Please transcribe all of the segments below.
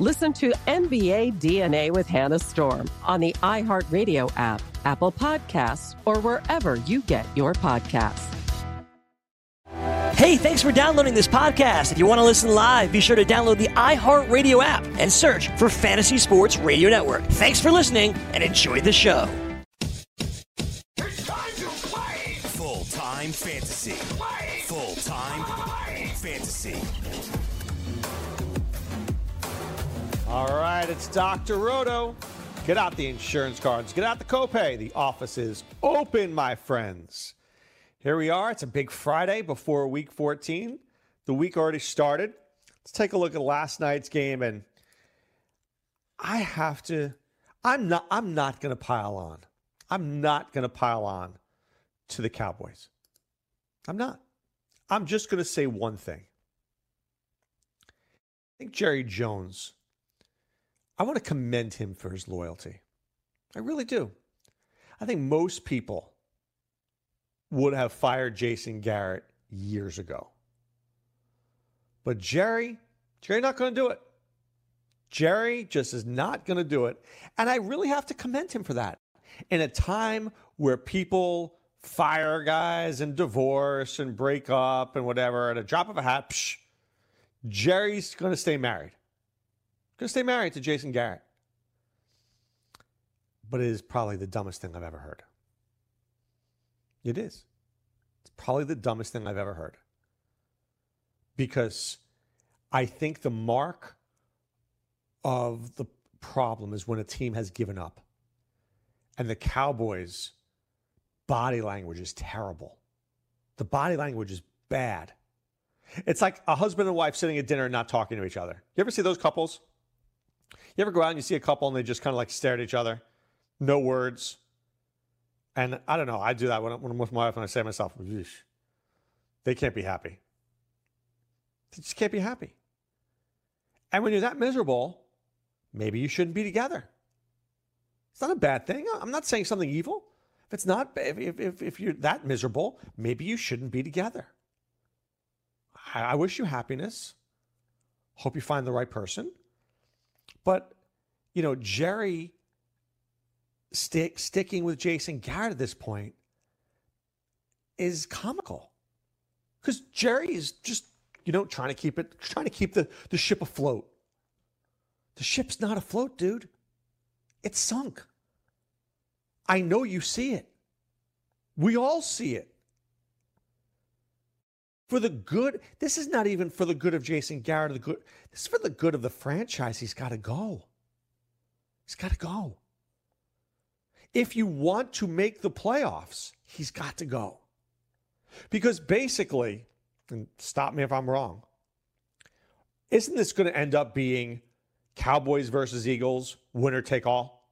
Listen to NBA DNA with Hannah Storm on the iHeartRadio app, Apple Podcasts, or wherever you get your podcasts. Hey, thanks for downloading this podcast. If you want to listen live, be sure to download the iHeartRadio app and search for Fantasy Sports Radio Network. Thanks for listening and enjoy the show. It's time to play! Full time fantasy. Full time fantasy. All right, it's Dr. Roto. Get out the insurance cards, get out the copay. The office is open, my friends. Here we are. It's a big Friday before week 14. The week already started. Let's take a look at last night's game and I have to I'm not I'm not going to pile on. I'm not going to pile on to the Cowboys. I'm not. I'm just going to say one thing. I think Jerry Jones I want to commend him for his loyalty. I really do. I think most people would have fired Jason Garrett years ago. But Jerry, Jerry not going to do it. Jerry just is not going to do it. And I really have to commend him for that. In a time where people fire guys and divorce and break up and whatever, at a drop of a hat, psh, Jerry's going to stay married. Going to stay married to Jason Garrett. But it is probably the dumbest thing I've ever heard. It is. It's probably the dumbest thing I've ever heard. Because I think the mark of the problem is when a team has given up. And the Cowboys' body language is terrible. The body language is bad. It's like a husband and wife sitting at dinner and not talking to each other. You ever see those couples? You ever go out and you see a couple and they just kind of like stare at each other, no words? And I don't know. I do that when, I'm with my wife and I say to myself, they can't be happy. They just can't be happy. And when you're that miserable, maybe you shouldn't be together. It's not a bad thing. I'm not saying something evil. If it's not, if, if, if you're that miserable, maybe you shouldn't be together. I, I wish you happiness. Hope you find the right person. But, you know, Jerry stick, sticking with Jason Garrett at this point is comical. Because Jerry is just, you know, trying to keep it, trying to keep the, the ship afloat. The ship's not afloat, dude. It's sunk. I know you see it. We all see it. For the good, this is not even for the good of Jason Garrett. The good, this is for the good of the franchise. He's got to go. He's got to go. If you want to make the playoffs, he's got to go. Because basically, and stop me if I'm wrong, isn't this going to end up being Cowboys versus Eagles, winner take all?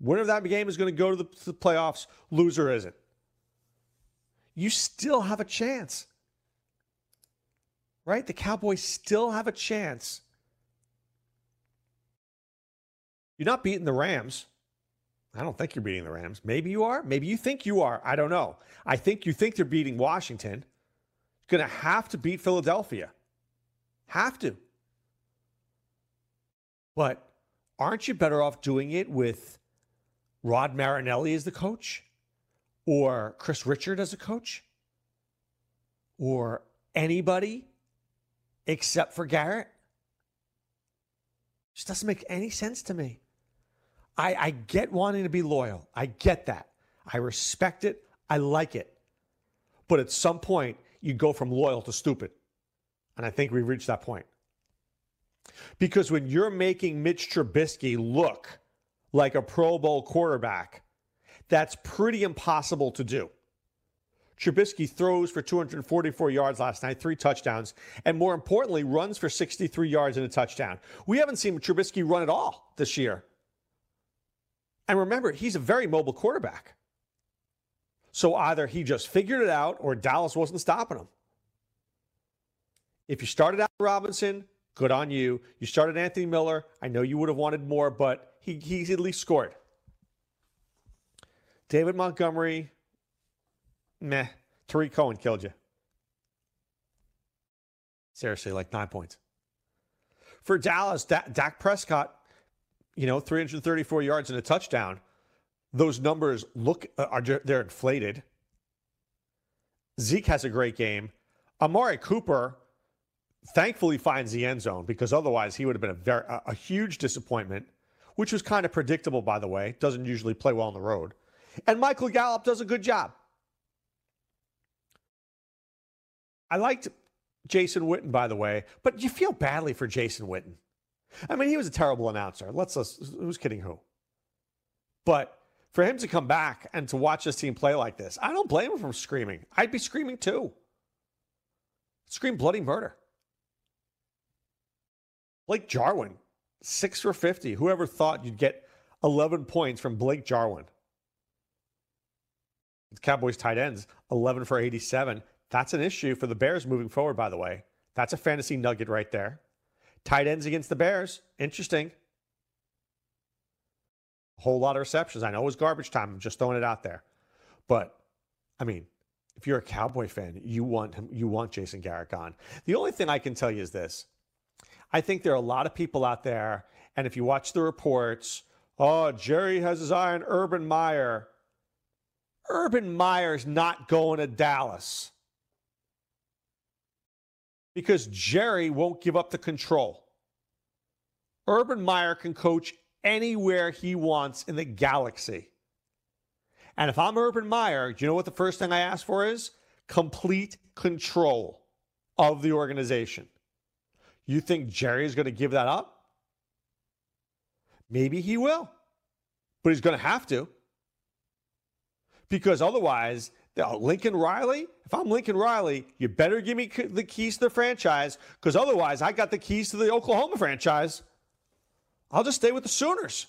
Winner of that game is going to go to the, to the playoffs, loser isn't you still have a chance. right? The Cowboys still have a chance. You're not beating the Rams. I don't think you're beating the Rams. Maybe you are. Maybe you think you are. I don't know. I think you think they're beating Washington. Going to have to beat Philadelphia. Have to. But aren't you better off doing it with Rod Marinelli as the coach? Or Kris Richard as a coach? Or anybody except for Garrett? Just doesn't make any sense to me. I, I get wanting to be loyal. I get that. I respect it. I like it. But at some point, you go from loyal to stupid. And I think we've reached that point. Because when you're making Mitch Trubisky look like a Pro Bowl quarterback, that's pretty impossible to do. Trubisky throws for 244 yards last night, three touchdowns, and more importantly, runs for 63 yards and a touchdown. We haven't seen Trubisky run at all this year. And remember, he's a very mobile quarterback. So either he just figured it out or Dallas wasn't stopping him. If you started out Robinson, good on you. You started Anthony Miller. I know you would have wanted more, but he, he's at least scored. David Montgomery, meh. Tarik Cohen killed you. Seriously, like nine points. For Dallas, Dak Prescott you know, 334 yards and a touchdown. Those numbers look uh, are they're inflated. Zeke has a great game. Amari Cooper thankfully finds the end zone because otherwise he would have been a very a, a huge disappointment, which was kind of predictable by the way. Doesn't usually play well on the road. And Michael Gallup does a good job. I liked Jason Witten, by the way, but you feel badly for Jason Witten. I mean, he was a terrible announcer. Let's, let's who's kidding who? But for him to come back and to watch this team play like this, I don't blame him for screaming. I'd be screaming too. Scream bloody murder. Blake Jarwin, six for 50. Whoever thought you'd get 11 points from Blake Jarwin? The Cowboys tight ends, 11 for 87. That's an issue for the Bears moving forward, by the way. That's a fantasy nugget right there. Tight ends against the Bears. Interesting. A whole lot of receptions. I know it was garbage time. I'm just throwing it out there. But, I mean, if you're a Cowboy fan, you want him, you want Jason Garrett gone. The only thing I can tell you is this. I think there are a lot of people out there, and if you watch the reports, oh, Jerry has his eye on Urban Meyer. Urban Meyer's not going to Dallas because Jerry won't give up the control. Urban Meyer can coach anywhere he wants in the galaxy. And if I'm Urban Meyer, do you know what the first thing I ask for is? Complete control of the organization. You think Jerry is going to give that up? Maybe he will, but he's going to have to. Because otherwise, uh, Lincoln Riley, if I'm Lincoln Riley, you better give me the keys to the franchise because otherwise I got the keys to the Oklahoma franchise. I'll just stay with the Sooners.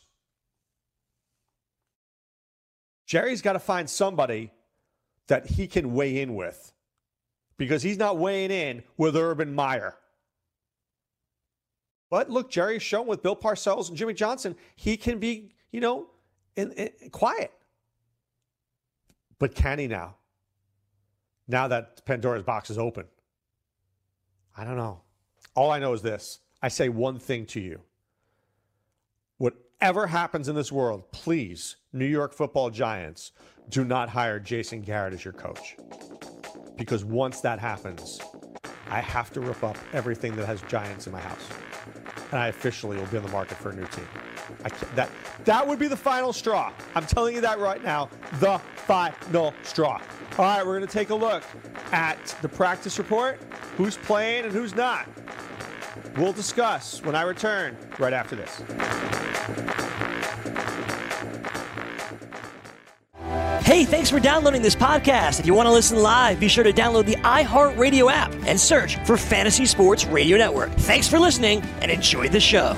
Jerry's got to find somebody that he can weigh in with because he's not weighing in with Urban Meyer. But look, Jerry's shown with Bill Parcells and Jimmy Johnson, he can be, you know, in, in, quiet. But can he now? Now that Pandora's box is open. I don't know. All I know is this I say one thing to you. Whatever happens in this world, please, New York football giants, do not hire Jason Garrett as your coach. Because once that happens, I have to rip up everything that has giants in my house. And I officially will be on the market for a new team. That, that would be the final straw. I'm telling you that right now. The final straw. All right, we're going to take a look at the practice report, who's playing and who's not. We'll discuss when I return right after this. Hey, thanks for downloading this podcast. If you want to listen live, be sure to download the iHeartRadio app and search for Fantasy Sports Radio Network. Thanks for listening and enjoy the show.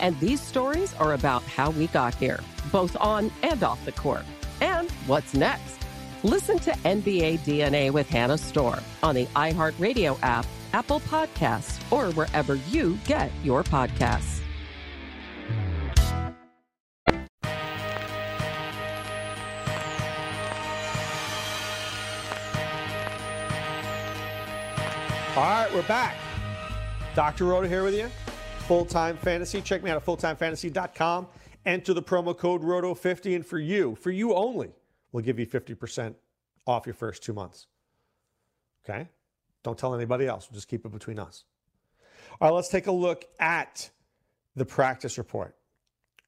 And these stories are about how we got here, both on and off the court. And what's next? Listen to NBA DNA with Hannah Storm on the iHeartRadio app, Apple Podcasts, or wherever you get your podcasts. All right, we're back. Dr. Roto here with you. Full Time Fantasy. Check me out at fulltimefantasy.com. Enter the promo code ROTO50, and for you, for you only, we'll give you 50% off your first two months. Okay? Don't tell anybody else. We'll just keep it between us. All right, let's take a look at the practice report.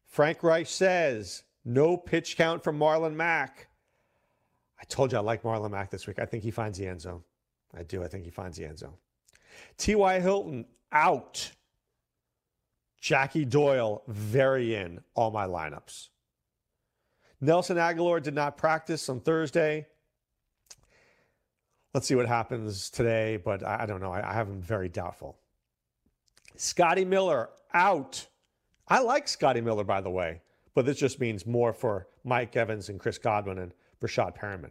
Frank Reich says no pitch count from Marlon Mack. I told you I like Marlon Mack this week. I think he finds the end zone. I do. I think he finds the end zone. T.Y. Hilton out. Jackie Doyle very in all my lineups. Nelson Agholor did not practice on Thursday. Let's see what happens today, but I, I don't know. I, I have him very doubtful. Scotty Miller out. I like Scotty Miller, by the way, but this just means more for Mike Evans and Chris Godwin and Breshad Perriman.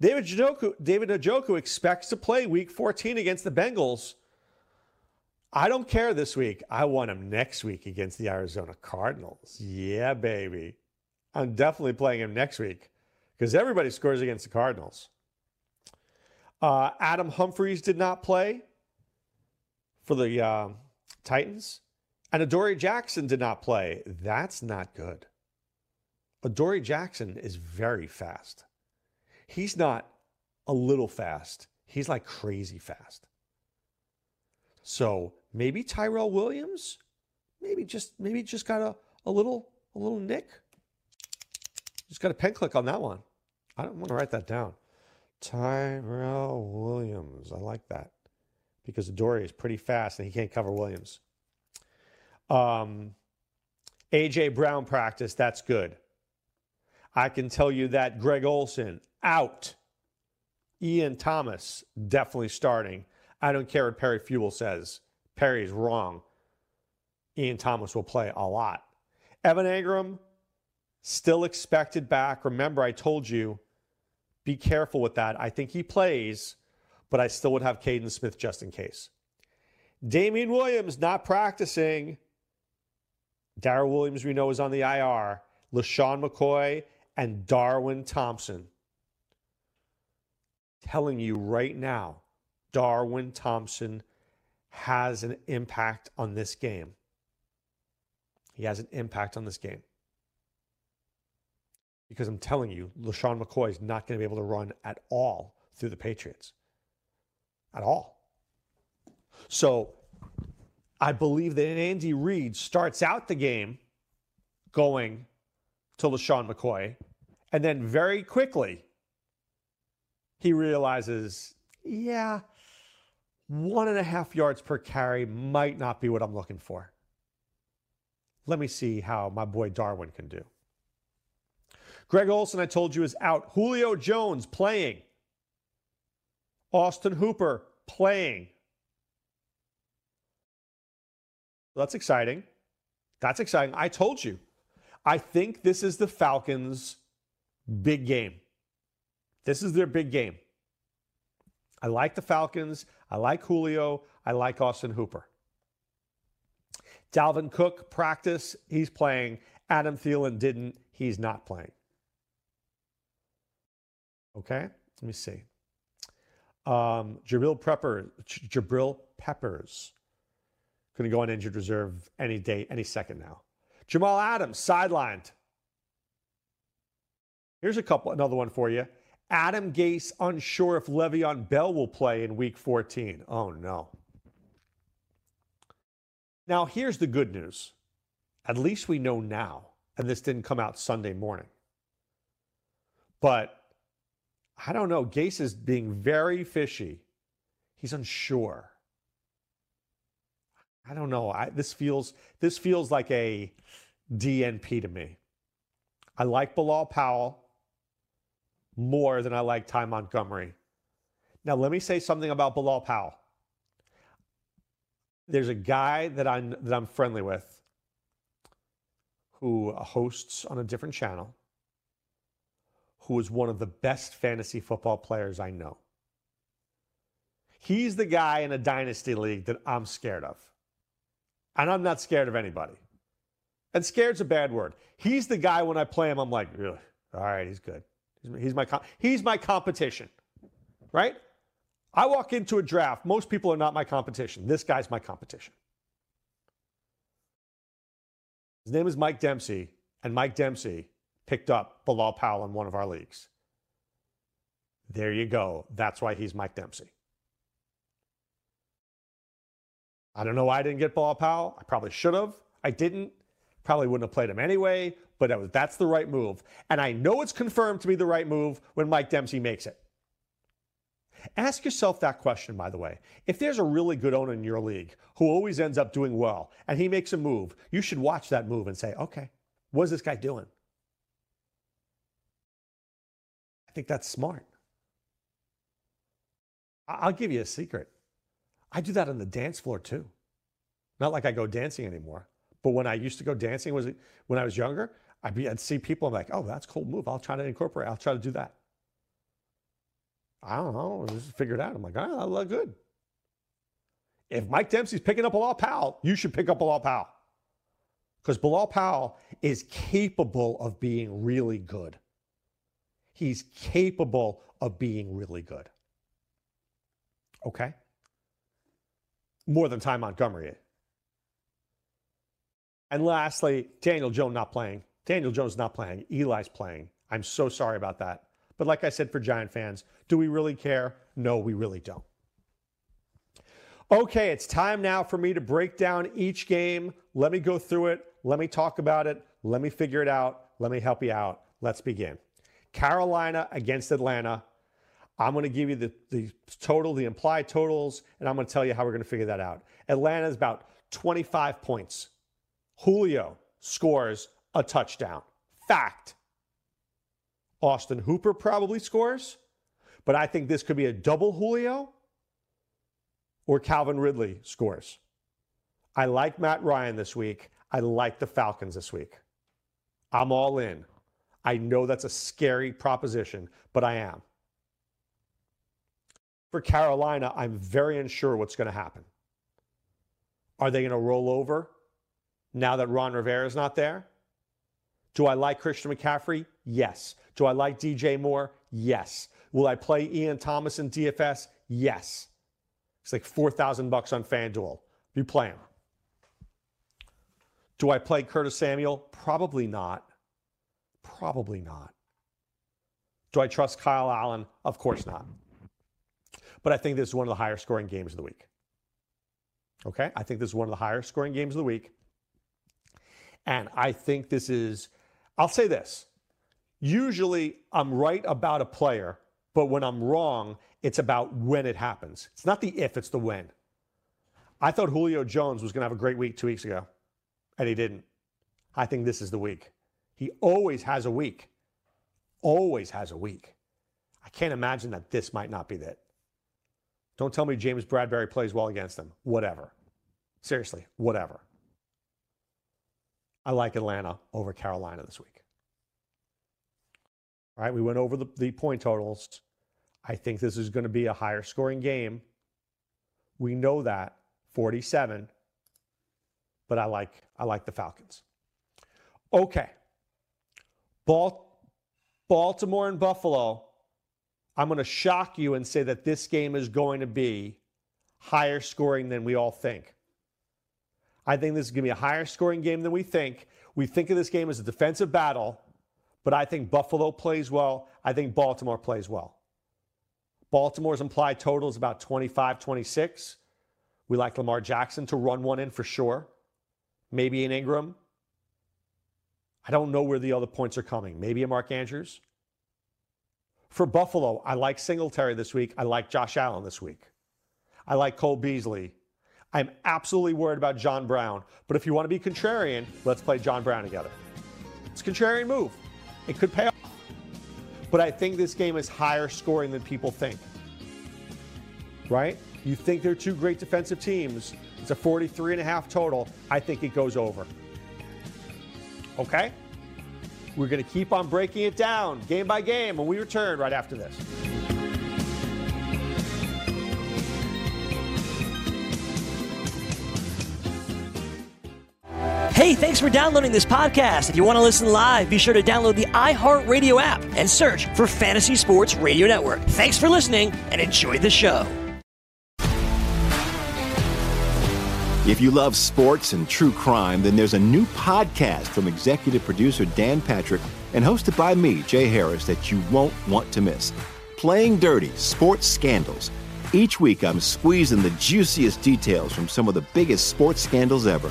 David Njoku, David Njoku expects to play week 14 against the Bengals. I don't care this week. I want him next week against the Arizona Cardinals. Yeah, baby. I'm definitely playing him next week because everybody scores against the Cardinals. Uh, Adam Humphries did not play for the uh, Titans. And Adoree Jackson did not play. That's not good. Adoree Jackson is very fast. He's not a little fast. He's like crazy fast. So maybe Tyrell Williams, maybe just maybe just got a, a little a little nick. Just got a pen click on that one. I don't want to write that down. Tyrell Williams. I like that because Dory is pretty fast and he can't cover Williams. Um, AJ Brown practice. That's good. I can tell you that Greg Olsen out. Ian Thomas definitely starting. I don't care what Perry Fewell says. Perry's wrong. Ian Thomas will play a lot. Evan Engram still expected back. Remember, I told you, be careful with that. I think he plays, but I still would have Kaden Smith just in case. Damien Williams not practicing. Darrel Williams, we know, is on the IR. LeSean McCoy and Darwin Thompson. Telling you right now, Darwin Thompson has an impact on this game. He has an impact on this game. Because I'm telling you, LeSean McCoy is not going to be able to run at all through the Patriots. At all. So I believe that Andy Reid starts out the game going to LeSean McCoy, and then very quickly he realizes, yeah, one and a half yards per carry might not be what I'm looking for. Let me see how my boy Darwin can do. Greg Olsen, I told you, is out. Julio Jones playing. Austin Hooper playing. That's exciting. That's exciting. I told you. I think this is the Falcons' big game. This is their big game. I like the Falcons. I like Julio. I like Austin Hooper. Dalvin Cook practice, he's playing. Adam Thielen didn't, he's not playing. Okay, let me see. Um, Jabril Prepper, Jabril Peppers, going to go on injured reserve any day, any second now. Jamal Adams sidelined. Here's a couple, another one for you. Adam Gase unsure if Le'Veon Bell will play in Week 14. Oh no. Now here's the good news. At least we know now, and this didn't come out Sunday morning. But I don't know. Gase is being very fishy. He's unsure. I don't know. I, this feels this feels like a DNP to me. I like Bilal Powell more than I like Ty Montgomery. Now, let me say something about Bilal Powell. There's a guy that I'm that I'm friendly with who hosts on a different channel who is one of the best fantasy football players I know. He's the guy in a dynasty league that I'm scared of. And I'm not scared of anybody. And scared's a bad word. He's the guy when I play him, I'm like, all right, he's good. He's my, he's my competition, right? I walk into a draft. Most people are not my competition. This guy's my competition. His name is Mike Dempsey, and Mike Dempsey picked up Bilal Powell in one of our leagues. There you go. That's why he's Mike Dempsey. I don't know why I didn't get Bilal Powell. I probably should have. I didn't. Probably wouldn't have played him anyway, but that's the right move. And I know it's confirmed to be the right move when Mike Dempsey makes it. Ask yourself that question, by the way. If there's a really good owner in your league who always ends up doing well and he makes a move, you should watch that move and say, okay, what is this guy doing? I think that's smart. I'll give you a secret. I do that on the dance floor too. Not like I go dancing anymore. But when I used to go dancing was when I was younger, I'd, be, I'd see people. I'm like, oh, that's a cool move. I'll try to incorporate. I'll try to do that. I don't know. Just figure it out. I'm like, oh, that look good. If Mike Dempsey's picking up Bilal Powell, you should pick up Bilal Powell. Because Bilal Powell is capable of being really good. He's capable of being really good. Okay? More than Ty Montgomery and lastly, Daniel Jones not playing. Daniel Jones not playing. Eli's playing. I'm so sorry about that. But like I said for Giant fans, do we really care? No, we really don't. Okay, it's time now for me to break down each game. Let me go through it. Let me talk about it. Let me figure it out. Let me help you out. Let's begin. Carolina against Atlanta. I'm going to give you the, the total, the implied totals, and I'm going to tell you how we're going to figure that out. Atlanta is about 25 points. Julio scores a touchdown. Fact. Austin Hooper probably scores, but I think this could be a double Julio or Calvin Ridley scores. I like Matt Ryan this week. I like the Falcons this week. I'm all in. I know that's a scary proposition, but I am. For Carolina, I'm very unsure what's going to happen. Are they going to roll over? now that Ron Rivera is not there? Do I like Christian McCaffrey? Yes. Do I like DJ Moore? Yes. Will I play Ian Thomas in DFS? Yes. It's like 4,000 bucks on FanDuel. You play him. Do I play Curtis Samuel? Probably not. Probably not. Do I trust Kyle Allen? Of course not. But I think this is one of the higher scoring games of the week. Okay? I think this is one of the higher scoring games of the week. And I think this is, I'll say this. Usually I'm right about a player, but when I'm wrong, it's about when it happens. It's not the if, it's the when. I thought Julio Jones was going to have a great week two weeks ago, and he didn't. I think this is the week. He always has a week. Always has a week. I can't imagine that this might not be that. Don't tell me James Bradberry plays well against them. Whatever. Seriously, whatever. I like Atlanta over Carolina this week. All right, we went over the, the point totals. I think this is going to be a higher scoring game. We know that 47, but I like I like the Falcons. Okay. Bal- Baltimore and Buffalo. I'm going to shock you and say that this game is going to be higher scoring than we all think. I think this is going to be a higher scoring game than we think. We think of this game as a defensive battle, but I think Buffalo plays well. I think Baltimore plays well. Baltimore's implied total is about 25 26. We like Lamar Jackson to run one in for sure. Maybe an Ingram. I don't know where the other points are coming. Maybe a Mark Andrews. For Buffalo, I like Singletary this week. I like Josh Allen this week. I like Cole Beasley. I'm absolutely worried about John Brown. But if you want to be contrarian, let's play John Brown together. It's a contrarian move. It could pay off. But I think this game is higher scoring than people think. Right? You think they're two great defensive teams. It's a 43 and a half total. I think it goes over. Okay? We're going to keep on breaking it down game by game when we return right after this. Hey, thanks for downloading this podcast. If you want to listen live, be sure to download the iHeartRadio app and search for Fantasy Sports Radio Network. Thanks for listening and enjoy the show. If you love sports and true crime, then there's a new podcast from executive producer Dan Patrick and hosted by me, Jay Harris, that you won't want to miss. Playing Dirty Sports Scandals. Each week, I'm squeezing the juiciest details from some of the biggest sports scandals ever.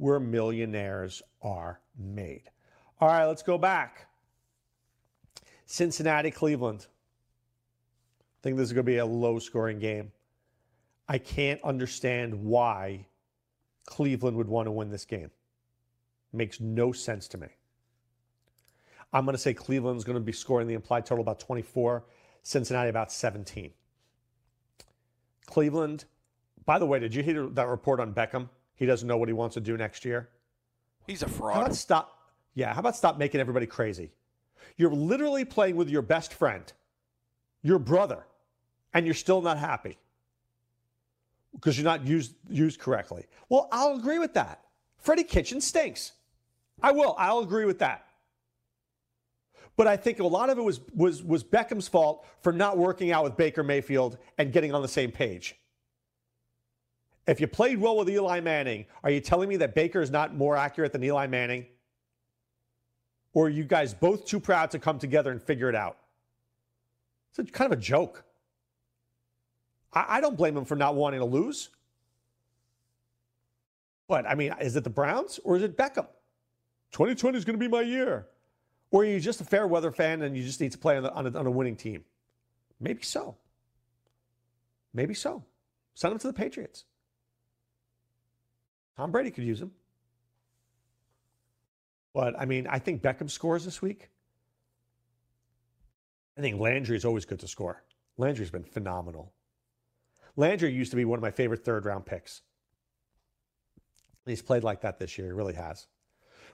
where millionaires are made. All right, let's go back. Cincinnati, Cleveland. I think this is going to be a low scoring game. I can't understand why Cleveland would want to win this game. Makes no sense to me. I'm going to say Cleveland's going to be scoring the implied total about 24, Cincinnati about 17. Cleveland, by the way, did you hear that report on Beckham? He doesn't know what he wants to do next year. He's a fraud. How about stop? Yeah, how about stop making everybody crazy? You're literally playing with your best friend, your brother, and you're still not happy because you're not used used correctly. Well, I'll agree with that. Freddie Kitchen stinks. I will. I'll agree with that. But I think a lot of it was was was Beckham's fault for not working out with Baker Mayfield and getting on the same page. If you played well with Eli Manning, are you telling me that Baker is not more accurate than Eli Manning? Or are you guys both too proud to come together and figure it out? It's a, kind of a joke. I, I don't blame him for not wanting to lose. But I mean, is it the Browns or is it Beckham? 2020 is going to be my year. Or are you just a fair weather fan and you just need to play on, the, on, a, on a winning team? Maybe so. Maybe so. Send him to the Patriots. Tom Brady could use him. But I mean, I think Beckham scores this week. I think Landry is always good to score. Landry's been phenomenal. Landry used to be one of my favorite third round picks. He's played like that this year. He really has.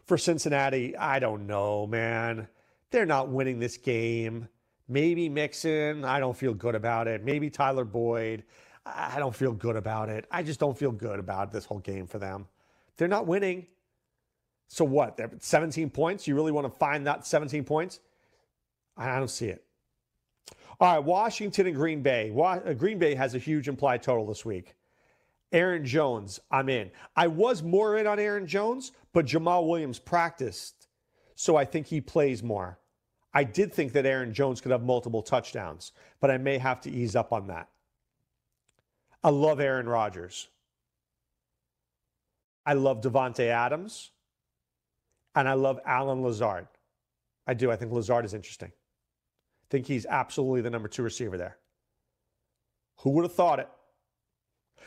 For Cincinnati, I don't know, man. They're not winning this game. Maybe Mixon. I don't feel good about it. Maybe Tyler Boyd. I don't feel good about it. I just don't feel good about this whole game for them. They're not winning. So what? They're 17 points. You really want to find that 17 points? I don't see it. All right, Washington and Green Bay. Uh, Green Bay has a huge implied total this week. Aaron Jones, I'm in. I was more in on Aaron Jones, but Jamal Williams practiced, so I think he plays more. I did think that Aaron Jones could have multiple touchdowns, but I may have to ease up on that. I love Aaron Rodgers. I love Davante Adams. And I love Allen Lazard. I do. I think Lazard is interesting. I think he's absolutely the number two receiver there. Who would have thought it?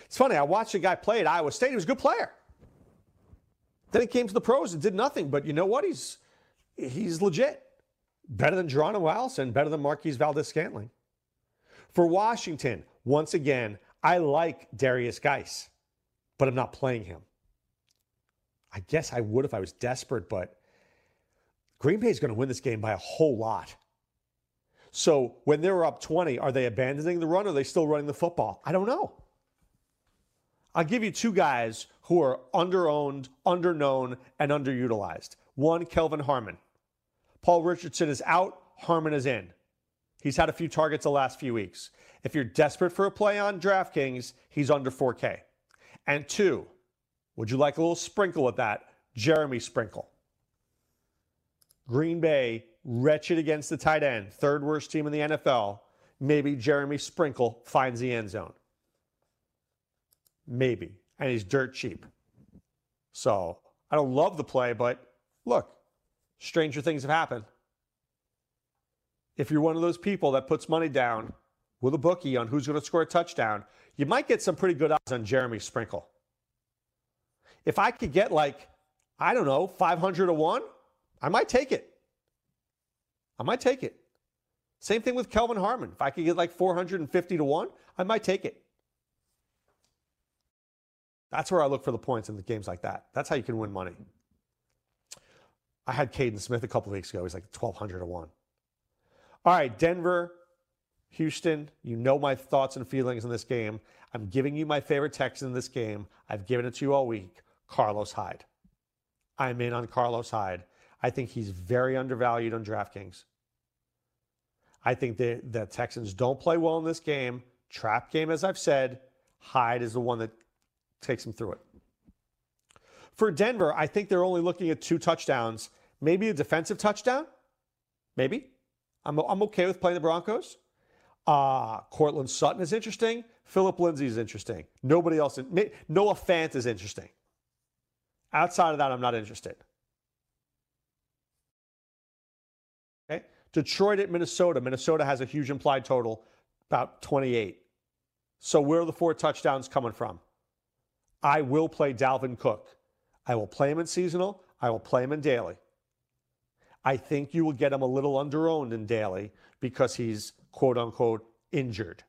It's funny. I watched a guy play at Iowa State. He was a good player. Then he came to the pros and did nothing. But you know what? He's he's legit. Better than Geronimo Allison, better than Marquez Valdes Scantling. For Washington, once again, I like Derrius Guice, but I'm not playing him. I guess I would if I was desperate, but Green Bay is going to win this game by a whole lot. So when they're up 20, are they abandoning the run or are they still running the football? I don't know. I'll give you two guys who are underowned, underknown, and underutilized. One, Kelvin Harmon. Paul Richardson is out, Harmon is in. He's had a few targets the last few weeks. If you're desperate for a play on DraftKings, he's under 4K. And two, would you like a little sprinkle with that? Jeremy Sprinkle. Green Bay, wretched against the tight end, third worst team in the NFL. Maybe Jeremy Sprinkle finds the end zone. Maybe. And he's dirt cheap. So I don't love the play, but look, stranger things have happened. If you're one of those people that puts money down with a bookie on who's going to score a touchdown, you might get some pretty good odds on Jeremy Sprinkle. If I could get like, I don't know, 500 to 1, I might take it. I might take it. Same thing with Kelvin Harmon. If I could get like 450 to 1, I might take it. That's where I look for the points in the games like that. That's how you can win money. I had Kaden Smith a couple weeks ago. He's like 1,200 to 1. All right, Denver, Houston, you know my thoughts and feelings in this game. I'm giving you my favorite text in this game. I've given it to you all week Carlos Hyde. I'm in on Carlos Hyde. I think he's very undervalued on DraftKings. I think the, the Texans don't play well in this game. Trap game, as I've said. Hyde is the one that takes them through it. For Denver, I think they're only looking at two touchdowns, maybe a defensive touchdown. Maybe. I'm, I'm okay with playing the Broncos. Uh, Courtland Sutton is interesting. Philip Lindsay is interesting. Nobody else. Noah Fant is interesting. Outside of that, I'm not interested. Okay. Detroit at Minnesota. Minnesota has a huge implied total, about 28. So where are the four touchdowns coming from? I will play Dalvin Cook. I will play him in seasonal. I will play him in daily. I think you will get him a little under owned in daily because he's quote unquote injured.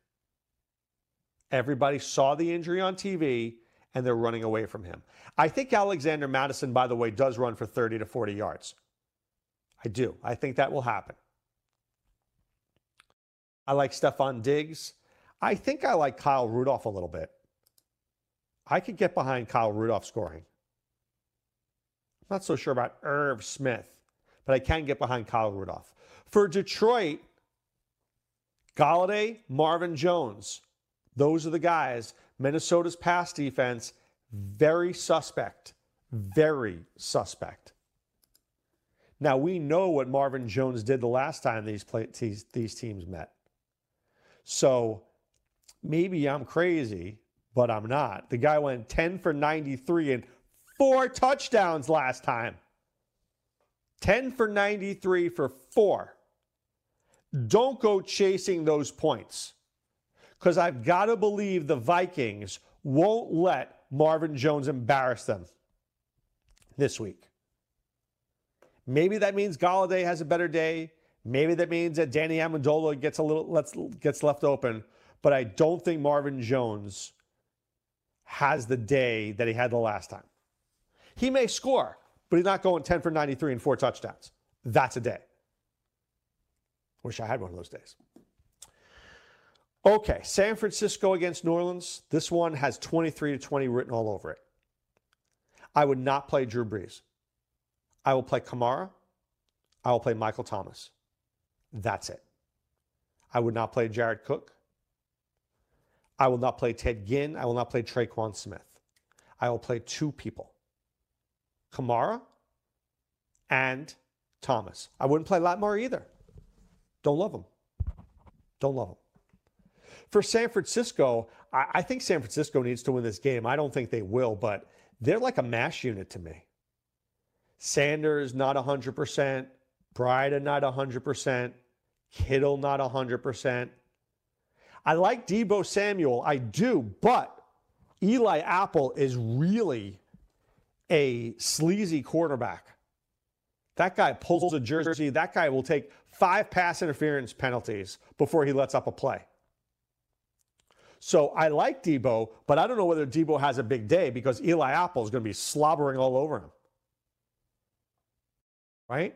Everybody saw the injury on TV and they're running away from him. I think Alexander Mattison, by the way, does run for 30 to 40 yards. I do. I think that will happen. I like Stefon Diggs. I think I like Kyle Rudolph a little bit. I could get behind Kyle Rudolph scoring. I'm not so sure about Irv Smith, but I can get behind Kyle Rudolph. For Detroit, Golladay, Marvin Jones, those are the guys. Minnesota's pass defense, very suspect. Very suspect. Now, we know what Marvin Jones did the last time these, play, these, these teams met. So maybe I'm crazy, but I'm not. The guy went 10 for 93 and four touchdowns last time. 10 for 93 for four. Don't go chasing those points because I've got to believe the Vikings won't let Marvin Jones embarrass them this week. Maybe that means Golladay has a better day. Maybe that means that Danny Amendola gets a little lets, gets left open. But I don't think Marvin Jones has the day that he had the last time. He may score, but he's not going 10 for 93 and four touchdowns. That's a day. Wish I had one of those days. Okay, San Francisco against New Orleans. This one has 23 to 20 written all over it. I would not play Drew Brees. I will play Kamara. I will play Michael Thomas. That's it. I would not play Jared Cook. I will not play Ted Ginn. I will not play Tre'Quan Smith. I will play two people Kamara and Thomas. I wouldn't play Lattimore either. Don't love them. Don't love them. For San Francisco, I, I think San Francisco needs to win this game. I don't think they will, but they're like a mash unit to me. Sanders not 100%, Breida not 100%, Kittle not 100%. I like Deebo Samuel, I do, but Eli Apple is really a sleazy quarterback. That guy pulls a jersey. That guy will take five pass interference penalties before he lets up a play. So I like Deebo, but I don't know whether Deebo has a big day because Eli Apple is going to be slobbering all over him. Right?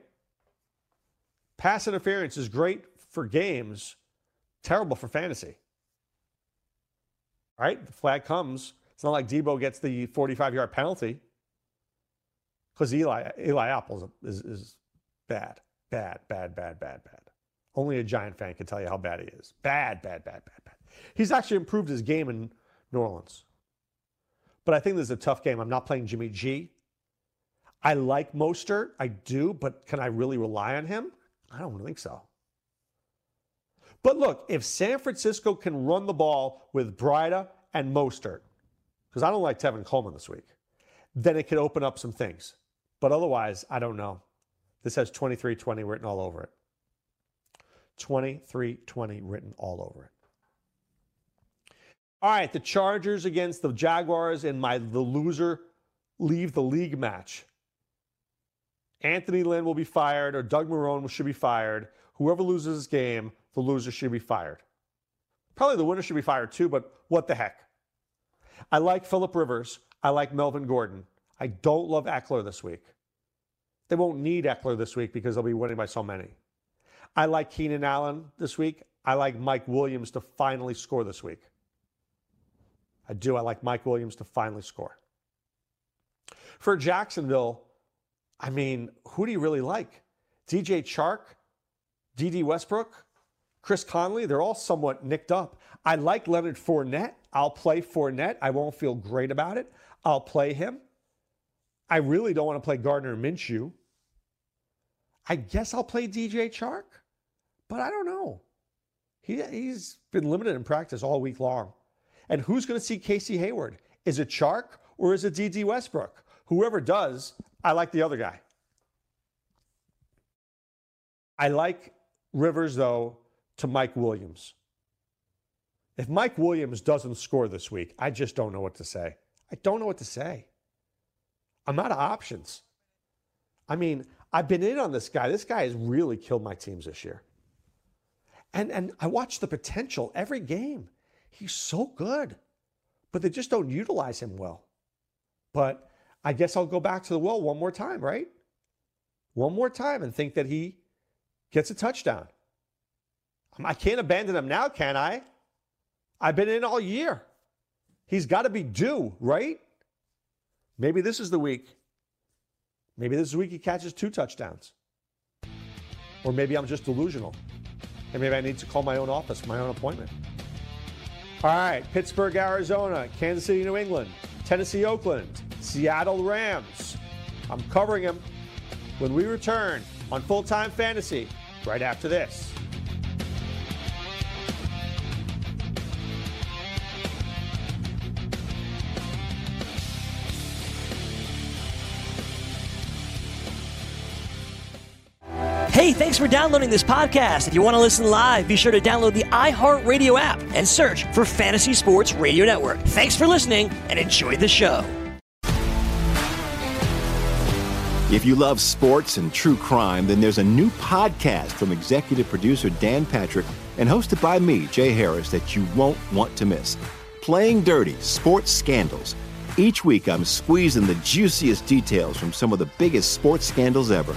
Pass interference is great for games, terrible for fantasy. Right? The flag comes. It's not like Deebo gets the 45 yard penalty because Eli, Eli Apple is, is, is bad, bad, bad, bad, bad, bad. Only a Giant fan can tell you how bad he is. Bad, bad, bad, bad, bad. He's actually improved his game in New Orleans. But I think this is a tough game. I'm not playing Jimmy G. I like Mostert. I do, but can I really rely on him? I don't think so. But look, if San Francisco can run the ball with Breida and Mostert, because I don't like Tevin Coleman this week, then it could open up some things. But otherwise, I don't know. This has 2320 written all over it. 2320 written all over it. All right, the Chargers against the Jaguars in my the loser leave the league match. Anthony Lynn will be fired, or Doug Marrone should be fired. Whoever loses this game, the loser should be fired. Probably the winner should be fired too, but what the heck? I like Philip Rivers. I like Melvin Gordon. I don't love Ekeler this week. They won't need Ekeler this week because they'll be winning by so many. I like Keenan Allen this week. I like Mike Williams to finally score this week. I do. I like Mike Williams to finally score. For Jacksonville, I mean, who do you really like? DJ Chark, Dede Westbrook, Chris Conley, they're all somewhat nicked up. I like Leonard Fournette. I'll play Fournette. I won't feel great about it. I'll play him. I really don't want to play Gardner Minshew. I guess I'll play DJ Chark, but I don't know. He, he's been limited in practice all week long. And who's going to see Casey Hayward? Is it Chark or is it Dede Westbrook? Whoever does, I like the other guy. I like Rivers, though, to Mike Williams. If Mike Williams doesn't score this week, I just don't know what to say. I don't know what to say. I'm out of options. I mean, I've been in on this guy. This guy has really killed my teams this year. And, and I watch the potential every game. He's so good, but they just don't utilize him well. But I guess I'll go back to the well one more time, right? One more time and think that he gets a touchdown. I can't abandon him now, can I? I've been in all year. He's got to be due, right? Maybe this is the week. Maybe this is the week he catches two touchdowns. Or maybe I'm just delusional. And maybe I need to call my own office, my own appointment. All right, Pittsburgh, Arizona, Kansas City, New England, Tennessee, Oakland, Seattle Rams. I'm covering them when we return on Full Time Fantasy right after this. Hey, thanks for downloading this podcast. If you want to listen live, be sure to download the iHeartRadio app and search for Fantasy Sports Radio Network. Thanks for listening and enjoy the show. If you love sports and true crime, then there's a new podcast from executive producer Dan Patrick and hosted by me, Jay Harris, that you won't want to miss. Playing Dirty Sports Scandals. Each week, I'm squeezing the juiciest details from some of the biggest sports scandals ever.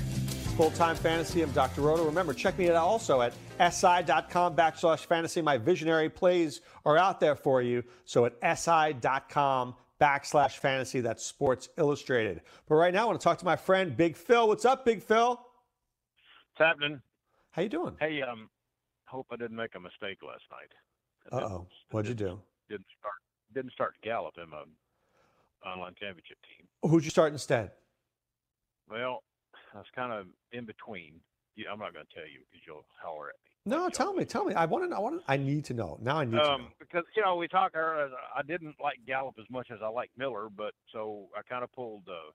Full time fantasy. I'm Dr. Roto. Remember, check me out also at si.com backslash fantasy. My visionary plays are out there for you. So at si.com backslash fantasy. That's Sports Illustrated. But right now, I want to talk to my friend Big Phil. What's up, Big Phil? What's happening? How you doing? Hey, um, hope I didn't make a mistake last night. Uh oh. What'd you do? Didn't start. Didn't start Gallup in my online championship team. Who'd you start instead? Well, I was kind of in between. Yeah, I'm not going to tell you because you'll holler at me. No, tell me, tell me. I want to. I want. I need to know. Now I need to know. Um, because you know we talked earlier. I didn't like Gallup as much as I like Miller, but so I kind of pulled. Uh,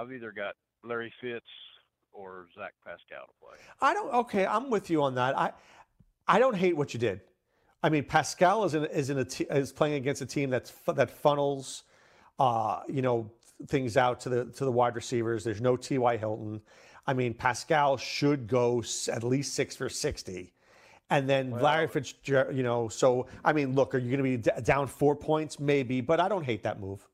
I've either got Larry Fitz or Zach Pascal to play. I don't. Okay, I'm with you on that. I, I don't hate what you did. I mean, Pascal is in is in a t- is playing against a team that's that funnels, uh, you know, things out to the to the wide receivers. There's no T.Y. Hilton. I mean, Pascal should go at least six for sixty, and then Larry Fitzgerald. You know, so I mean, look, are you going to be d- down four points? Maybe, but I don't hate that move.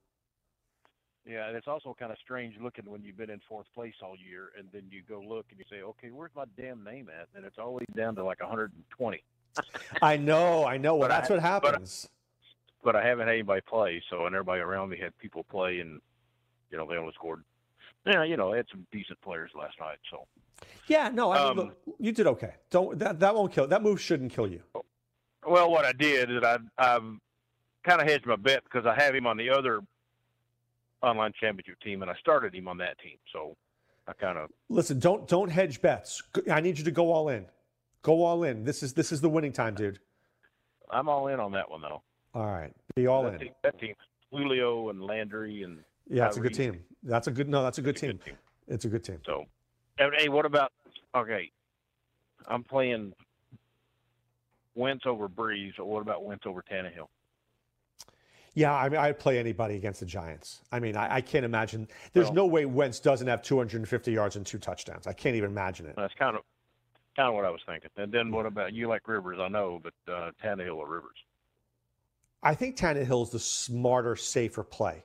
Yeah, and it's also kind of strange looking when you've been in fourth place all year, and then you go look and you say, "Okay, where's my damn name at?" And it's always down to like 120. I know, I know. Well, But I- that's what but I- happens. But I haven't had anybody play, so and everybody around me had people play, and you know they only scored. Yeah, you know, they had some decent players last night, so yeah, no, I mean, Um, look, you did okay. Don't that that won't kill. That move shouldn't kill you. Well, what I did is I I kind of hedged my bet because I have him on the other online championship team, and I started him on that team. So I kind of Listen, don't don't hedge bets. I need you to go all in. Go all in. This is this is the winning time, dude. I'm all in on that one though. All right, be all that in. Team, that team, Julio and Landry and Yeah, it's a good team. That's a good. No, that's a good team. It's a good team. So, hey, what about? Okay, I'm playing Wentz over Brees, or what about Wentz over Tannehill? Yeah, I mean, I'd play anybody against the Giants. I mean, I, I can't imagine. There's Well- no way Wentz doesn't have 250 yards and two touchdowns. I can't even imagine it. That's kind of kind of what I was thinking. And then what about you? Like Rivers, I know, but uh, Tannehill or Rivers? I think Tannehill's the smarter, safer play.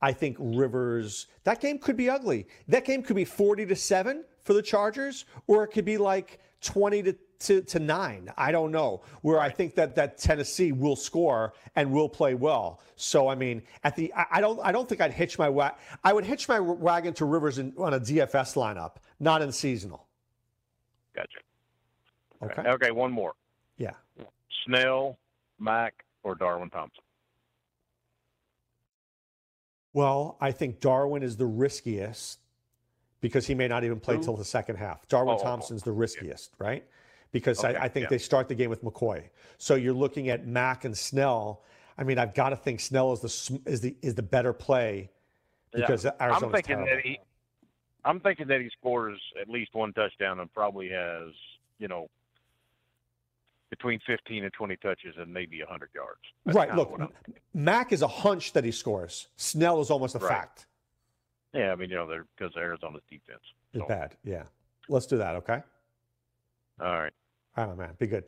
I think Rivers. That game could be ugly. That game could be 40 to seven for the Chargers, or it could be like 20 to to, to nine. I don't know. Where I think that that Tennessee will score and will play well. So I mean, at the I, I don't I don't think I'd hitch my wa- I would hitch my wagon to Rivers in, on a DFS lineup, not in seasonal. Gotcha. Okay. Okay, one more. Yeah. Snell, Mack, or Darwin Thompson? Well, I think Darwin is the riskiest because he may not even play Who? till the second half. Darwin Oh, oh, oh. Thompson's the riskiest, right? Because Okay, I, I think yeah. they start the game with McCoy. So you're looking at Mack and Snell. I mean, I've got to think Snell is the is the is the better play because yeah. Arizona's I'm thinking terrible. that he, I'm thinking that he scores at least one touchdown and probably has, you know, between 15 and 20 touches and maybe 100 yards. That's right. Look, Mack is a hunch that he scores. Snell is almost a Right. fact. yeah, I mean, you know, they're because Arizona's defense. So, bad. Yeah. Let's do that. Okay. All right. All right, my man. Be good.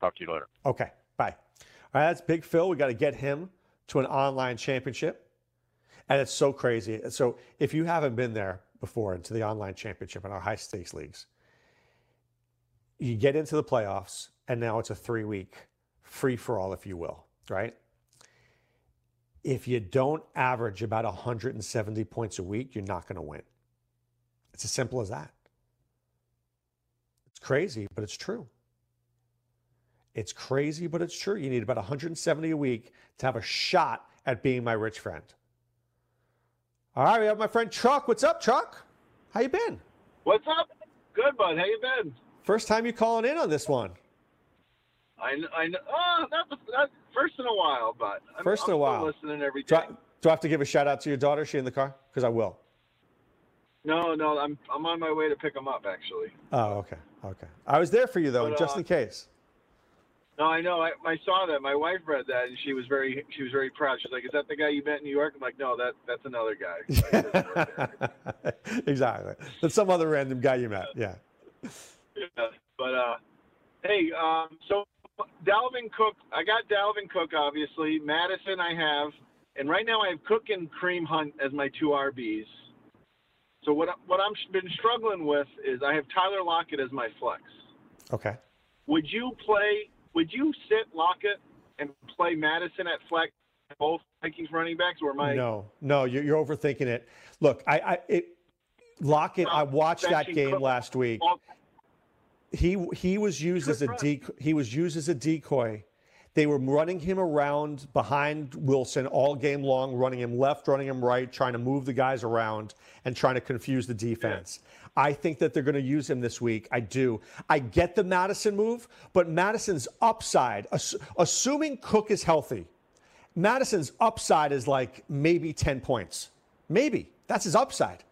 Talk to you later. Okay, bye. All right, that's Big Phil. We got to get him to an online championship. And it's so crazy. So if you haven't been there before into the online championship in our high stakes leagues, you get into the playoffs, and now it's a three week free for all, if you will, right? If you don't average about 170 points a week, you're not going to win. It's as simple as that. It's crazy, but it's true. It's crazy, but it's true. You need about 170 a week to have a shot at being my rich friend. All right, we have my friend Chuck. What's up, Chuck? How you been? What's up? Good, bud. How you been? First time you calling in on this one. I, kn- I, oh, not, the, not first in a while, but I'm, First in I'm a while. listening every Do day. I, do I have to give a shout out to your daughter? Is she in the car? Because I will. No, no, I'm I'm on my way to pick them up actually. Oh, okay, okay. I was there for you though, But, just uh, in case. No, I know. I, I saw that. My wife read that, and she was very she was very proud. She's like, "Is that the guy you met in New York?" I'm like, "No, that that's another guy." exactly. That's some other random guy you met. Yeah. But uh, hey, um, so Dalvin Cook, I got Dalvin Cook, obviously. Mattison, I have, and right now I have Cook and Kareem Hunt as my two RBs. So what what I've been struggling with is I have Tyler Lockett as my flex. Okay. Would you play? Would you sit Lockett and play Mattison at flex? Both Vikings running backs, or my no, no, you're, you're overthinking it. Look, I, I it, Lockett. I watched that game last week. He he was used as a decoy, he was used as a decoy. They were running him around behind Wilson all game long, running him left, running him right, trying to move the guys around and trying to confuse the defense. Yeah. I think that they're going to use him this week. I do. I get the Mattison move, but Mattison's upside, ass- assuming Cook is healthy, Mattison's upside is like maybe 10 points. Maybe. That's his upside.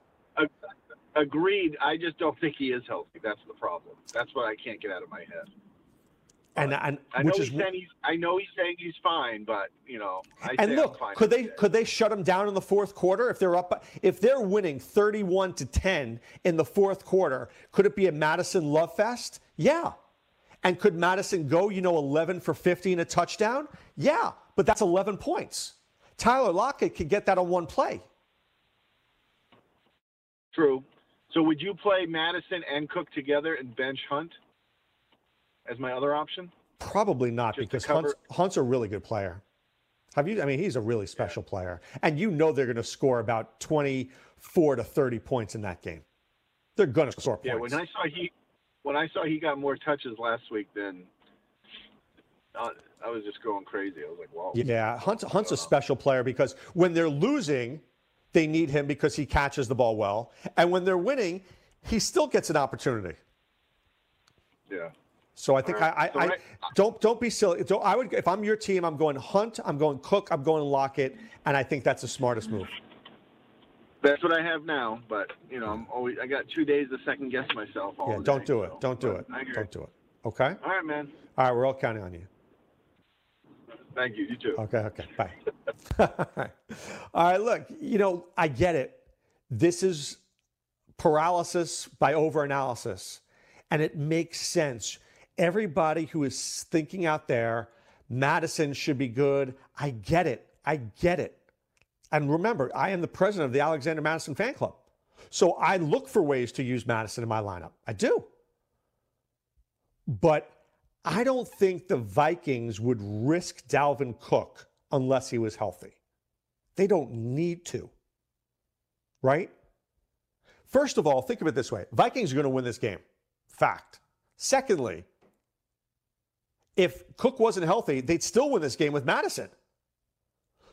Agreed. I just don't think he is healthy. That's the problem. That's what I can't get out of my head. And, and I know he's saying he's I know he's saying he's fine, but you know. I and look, could they could they shut him down in the fourth quarter if they're up if they're winning thirty-one to ten in the fourth quarter? Could it be a Mattison love fest? Yeah. And could Mattison go, you know, eleven for fifty and a touchdown? Yeah, but that's eleven points. Tyler Lockett could get that on one play. True. So would you play Mattison and Cook together and bench Hunt as my other option? Probably not Just because Hunt's, Hunt's, a really good player. Have you? I mean, he's a really special yeah. player, and you know they're going to score about twenty-four to thirty points in that game. They're going to score points. Yeah, when I saw he, when I saw he got more touches last week, then uh, I was just going crazy. I was like, "Wow." Yeah, Hunt's, Hunt's a special player because when they're losing, they need him because he catches the ball well. And when they're winning, he still gets an opportunity. Yeah. So I think right. I, I, so. I, uh, don't don't be silly. Don't, I would if I'm your team, I'm going Hunt, I'm going Cook, I'm going Lockett, and I think that's the smartest move. That's what I have now, but you know, I'm always I got two days to second guess myself. yeah, don't day, do it. So, don't do it. Don't do it. Okay. All right, man. All right, we're all counting on you. Thank you. You too. Okay. Okay. Bye. All right. Look, you know, I get it. This is paralysis by overanalysis, and it makes sense. Everybody who is thinking out there, Mattison should be good. I get it. I get it. And remember, I am the president of the Alexander Mattison fan club. So I look for ways to use Mattison in my lineup. I do. But I don't think the Vikings would risk Dalvin Cook unless he was healthy. They don't need to. Right? First of all, think of it this way Vikings are going to win this game. Fact. Secondly, if Cook wasn't healthy, they'd still win this game with Mattison.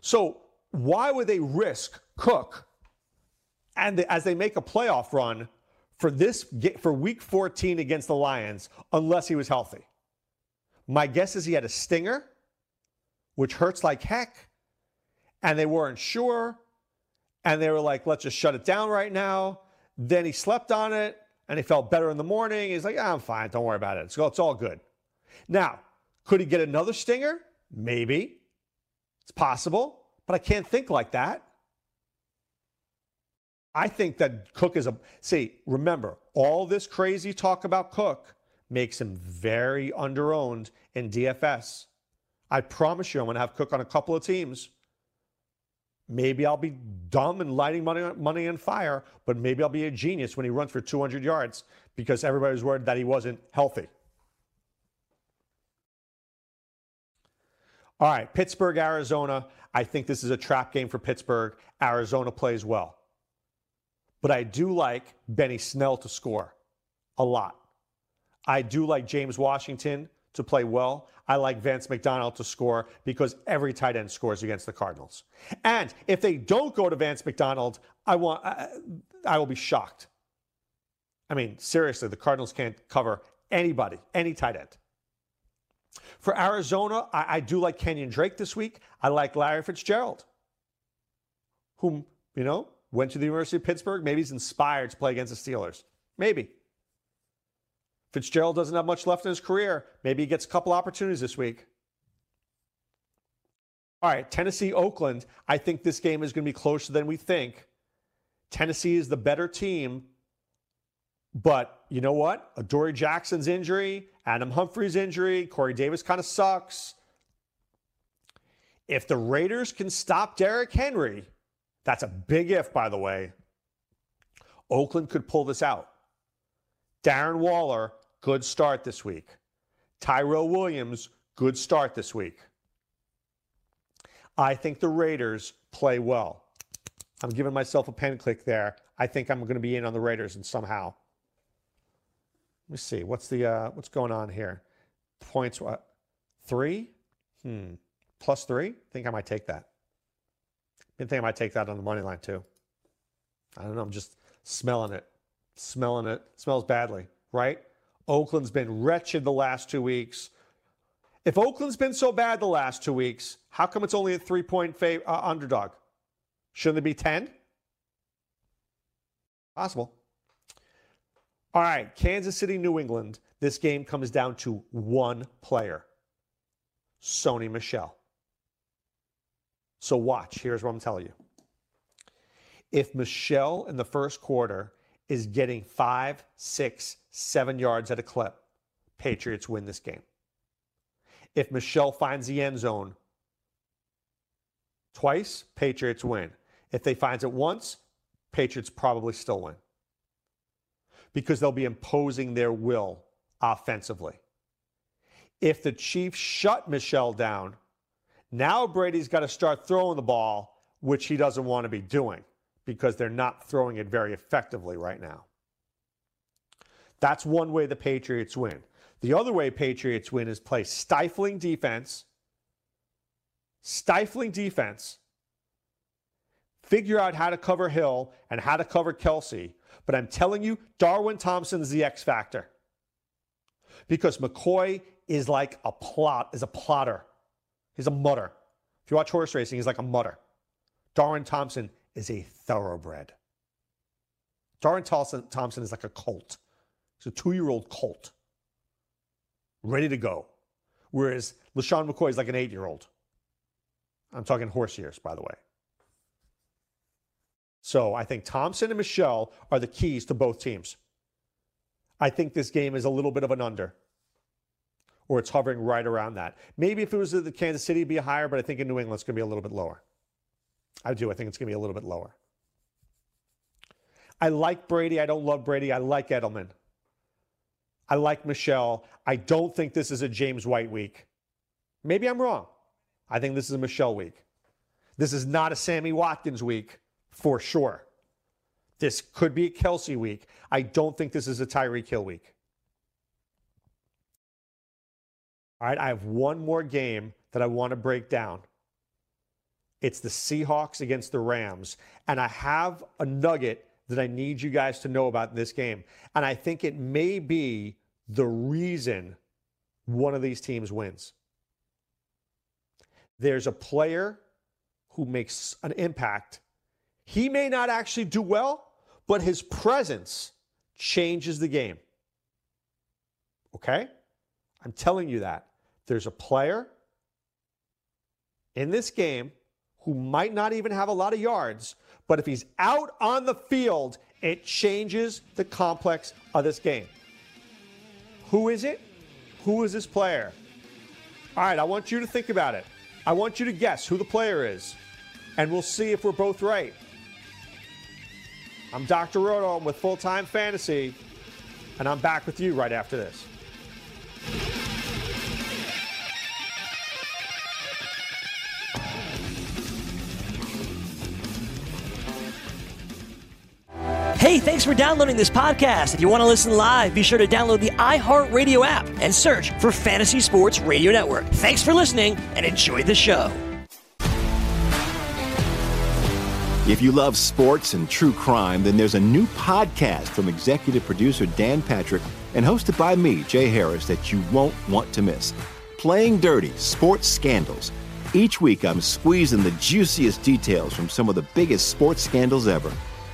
So why would they risk Cook and as they make a playoff run for this for week 14 against the Lions unless he was healthy? My guess is he had a stinger, which hurts like heck, and they weren't sure. And they were like, let's just shut it down right now. Then he slept on it and he felt better in the morning. He's like, ah, I'm fine. Don't worry about it. It's, it's all good. Now, could he get another stinger? Maybe. It's possible, but I can't think like that. I think that Cook is a. See, remember, all this crazy talk about Cook makes him very underowned in DFS. I promise you, I'm going to have Cook on a couple of teams. Maybe I'll be dumb and lighting money, money on fire, but maybe I'll be a genius when he runs for 200 yards because everybody was worried that he wasn't healthy. All right, Pittsburgh, Arizona. I think this is a trap game for Pittsburgh. Arizona plays well. But I do like Benny Snell to score a lot. I do like James Washington to play well. I like Vance McDonald to score because every tight end scores against the Cardinals. And if they don't go to Vance McDonald, I want I, I will be shocked. I mean, seriously, the Cardinals can't cover anybody, any tight end. For Arizona, I, I do like Kenyan Drake this week. I like Larry Fitzgerald, whom, you know, went to the University of Pittsburgh. Maybe he's inspired to play against the Steelers. Maybe. Fitzgerald doesn't have much left in his career. Maybe he gets a couple opportunities this week. All right, Tennessee, Oakland. I think this game is going to be closer than we think. Tennessee is the better team. But you know what? Adoree Jackson's injury, Adam Humphries' injury, Corey Davis kind of sucks. If the Raiders can stop Derrick Henry, that's a big if, by the way. Oakland could pull this out. Darren Waller, good start this week. Tyrell Williams, good start this week. I think the Raiders play well. I'm giving myself a pen click there. I think I'm going to be in on the Raiders and somehow. Let me see. What's the uh, what's going on here? Points what? Three? Hmm. Plus three? I think I might take that. I think I might take that on the money line too. I don't know. I'm just smelling it. Smelling it. Smells badly, right? Oakland's been wretched the last two weeks. If Oakland's been so bad the last two weeks, how come it's only a three point fav- uh, underdog? Shouldn't it be 10? Possible. All right, Kansas City, New England. This game comes down to one player Sony Michel. So watch. Here's what I'm telling you. If Michel in the first quarter is getting five, six, seven yards at a clip, Patriots win this game if Michel finds the end zone twice, Patriots win. If they finds it once, Patriots probably still win. Because they'll be imposing their will offensively. If the Chiefs shut Michel down, now Brady's got to start throwing the ball, which he doesn't want to be doing because they're not throwing it very effectively right now. That's one way the Patriots win. The other way Patriots win is play stifling defense, stifling defense, figure out how to cover Hill and how to cover Kelce. But I'm telling you, Darwin Thompson is the X factor. Because McCoy is like a plot, is a plotter. He's a mutter. If you watch horse racing, he's like a mutter. Darwin Thompson is a thoroughbred. Darwin Thompson is like a colt. He's a two-year-old colt ready to go. Whereas LeSean McCoy is like an eight year old. I'm talking horse years, by the way. So I think Thompson and Michel are the keys to both teams. I think this game is a little bit of an under, or it's hovering right around that. Maybe if it was the Kansas City, it'd be higher, but I think in New England it's going to be a little bit lower. I do. I think it's going to be a little bit lower. I like Brady. I don't love Brady. I like Edelman. I like Michel. I don't think this is a James White week. Maybe I'm wrong. I think this is a Michel week. This is not a Sammy Watkins week for sure. This could be a Kelce week. I don't think this is a Tyreek Hill week. All right, I have one more game that I want to break down. It's the Seahawks against the Rams. And I have a nugget that I need you guys to know about in this game. And I think it may be the reason one of these teams wins. There's a player who makes an impact. He may not actually do well, but his presence changes the game. Okay? I'm telling you that. There's a player in this game who might not even have a lot of yards, but if he's out on the field, it changes the complex of this game. Who is it? Who is this player? All right, I want you to think about it. I want you to guess who the player is, and we'll see if we're both right. I'm Dr. Roto with Full Time Fantasy, and I'm back with you right after this. Hey, thanks for downloading this podcast. If you want to listen live, be sure to download the iHeartRadio app and search for Fantasy Sports Radio Network. Thanks for listening and enjoy the show. If you love sports and true crime, then there's a new podcast from executive producer Dan Patrick and hosted by me, Jay Harris, that you won't want to miss. Playing Dirty Sports Scandals. Each week, I'm squeezing the juiciest details from some of the biggest sports scandals ever.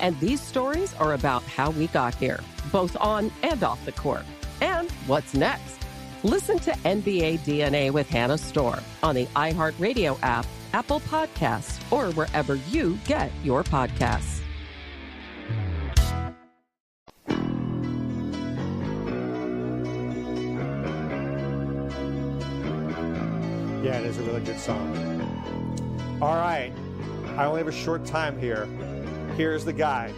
And these stories are about how we got here, both on and off the court. And what's next? Listen to NBA DNA with Hannah Storm on the iHeartRadio app, Apple Podcasts, or wherever you get your podcasts. Yeah, it is a really good song. All right. I only have a short time here. Here's the guy,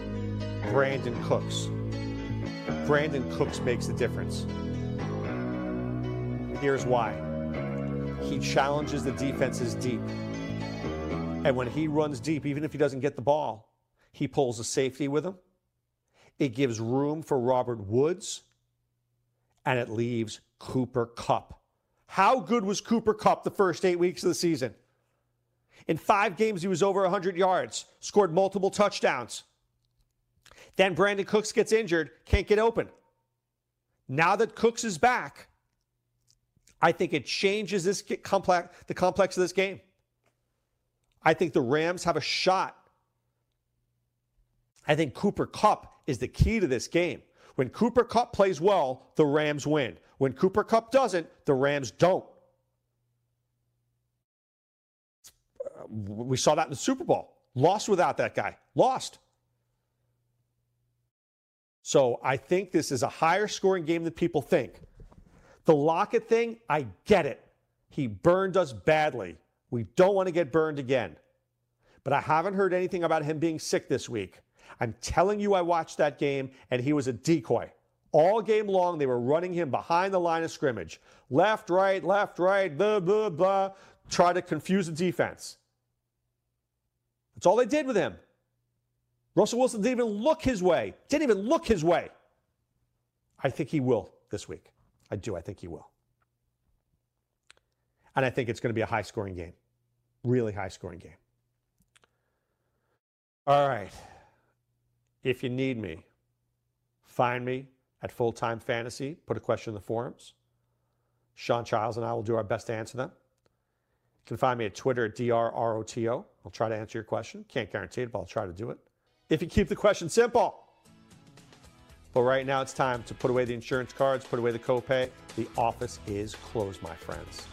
Brandin Cooks. Brandin Cooks makes the difference. Here's why. He challenges the defenses deep. And when he runs deep, even if he doesn't get the ball, he pulls a safety with him. It gives room for Robert Woods, and it leaves Cooper Kupp. How good was Cooper Kupp the first eight weeks of the season? In five games, he was over 100 yards, scored multiple touchdowns. Then Brandin Cooks gets injured, can't get open. Now that Cooks is back, I think it changes this complex, the complex of this game. I think the Rams have a shot. I think Cooper Kupp is the key to this game. When Cooper Kupp plays well, the Rams win. When Cooper Kupp doesn't, the Rams don't. We saw that in the Super Bowl. Lost without that guy. Lost. So I think this is a higher scoring game than people think. The Lockett thing, I get it. He burned us badly. We don't want to get burned again. But I haven't heard anything about him being sick this week. I'm telling you, I watched that game and he was a decoy. All game long, they were running him behind the line of scrimmage. Left, right, left, right, blah, blah, blah. Try to confuse the defense. That's all they did with him. Russell Wilson didn't even look his way. Didn't even look his way. I think he will this week. I do. I think he will. And I think it's going to be a high scoring game. Really high scoring game. All right. If you need me, find me at Full Time Fantasy. Put a question in the forums. Sean Childs and I will do our best to answer them. You can find me at Twitter at DRROTO. I'll try to answer your question. Can't guarantee it, but I'll try to do it. If you keep the question simple. But right now it's time to put away the insurance cards, put away the copay. The office is closed, my friends.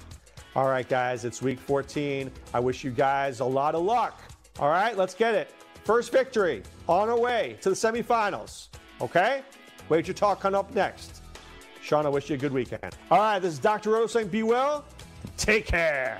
All right, guys, it's week 14. I wish you guys a lot of luck. All right, let's get it. First victory on our way to the semifinals. Okay? Wager talk coming up next. Sean, I wish you a good weekend. All right, this is Dr. Roto saying be well. Take care.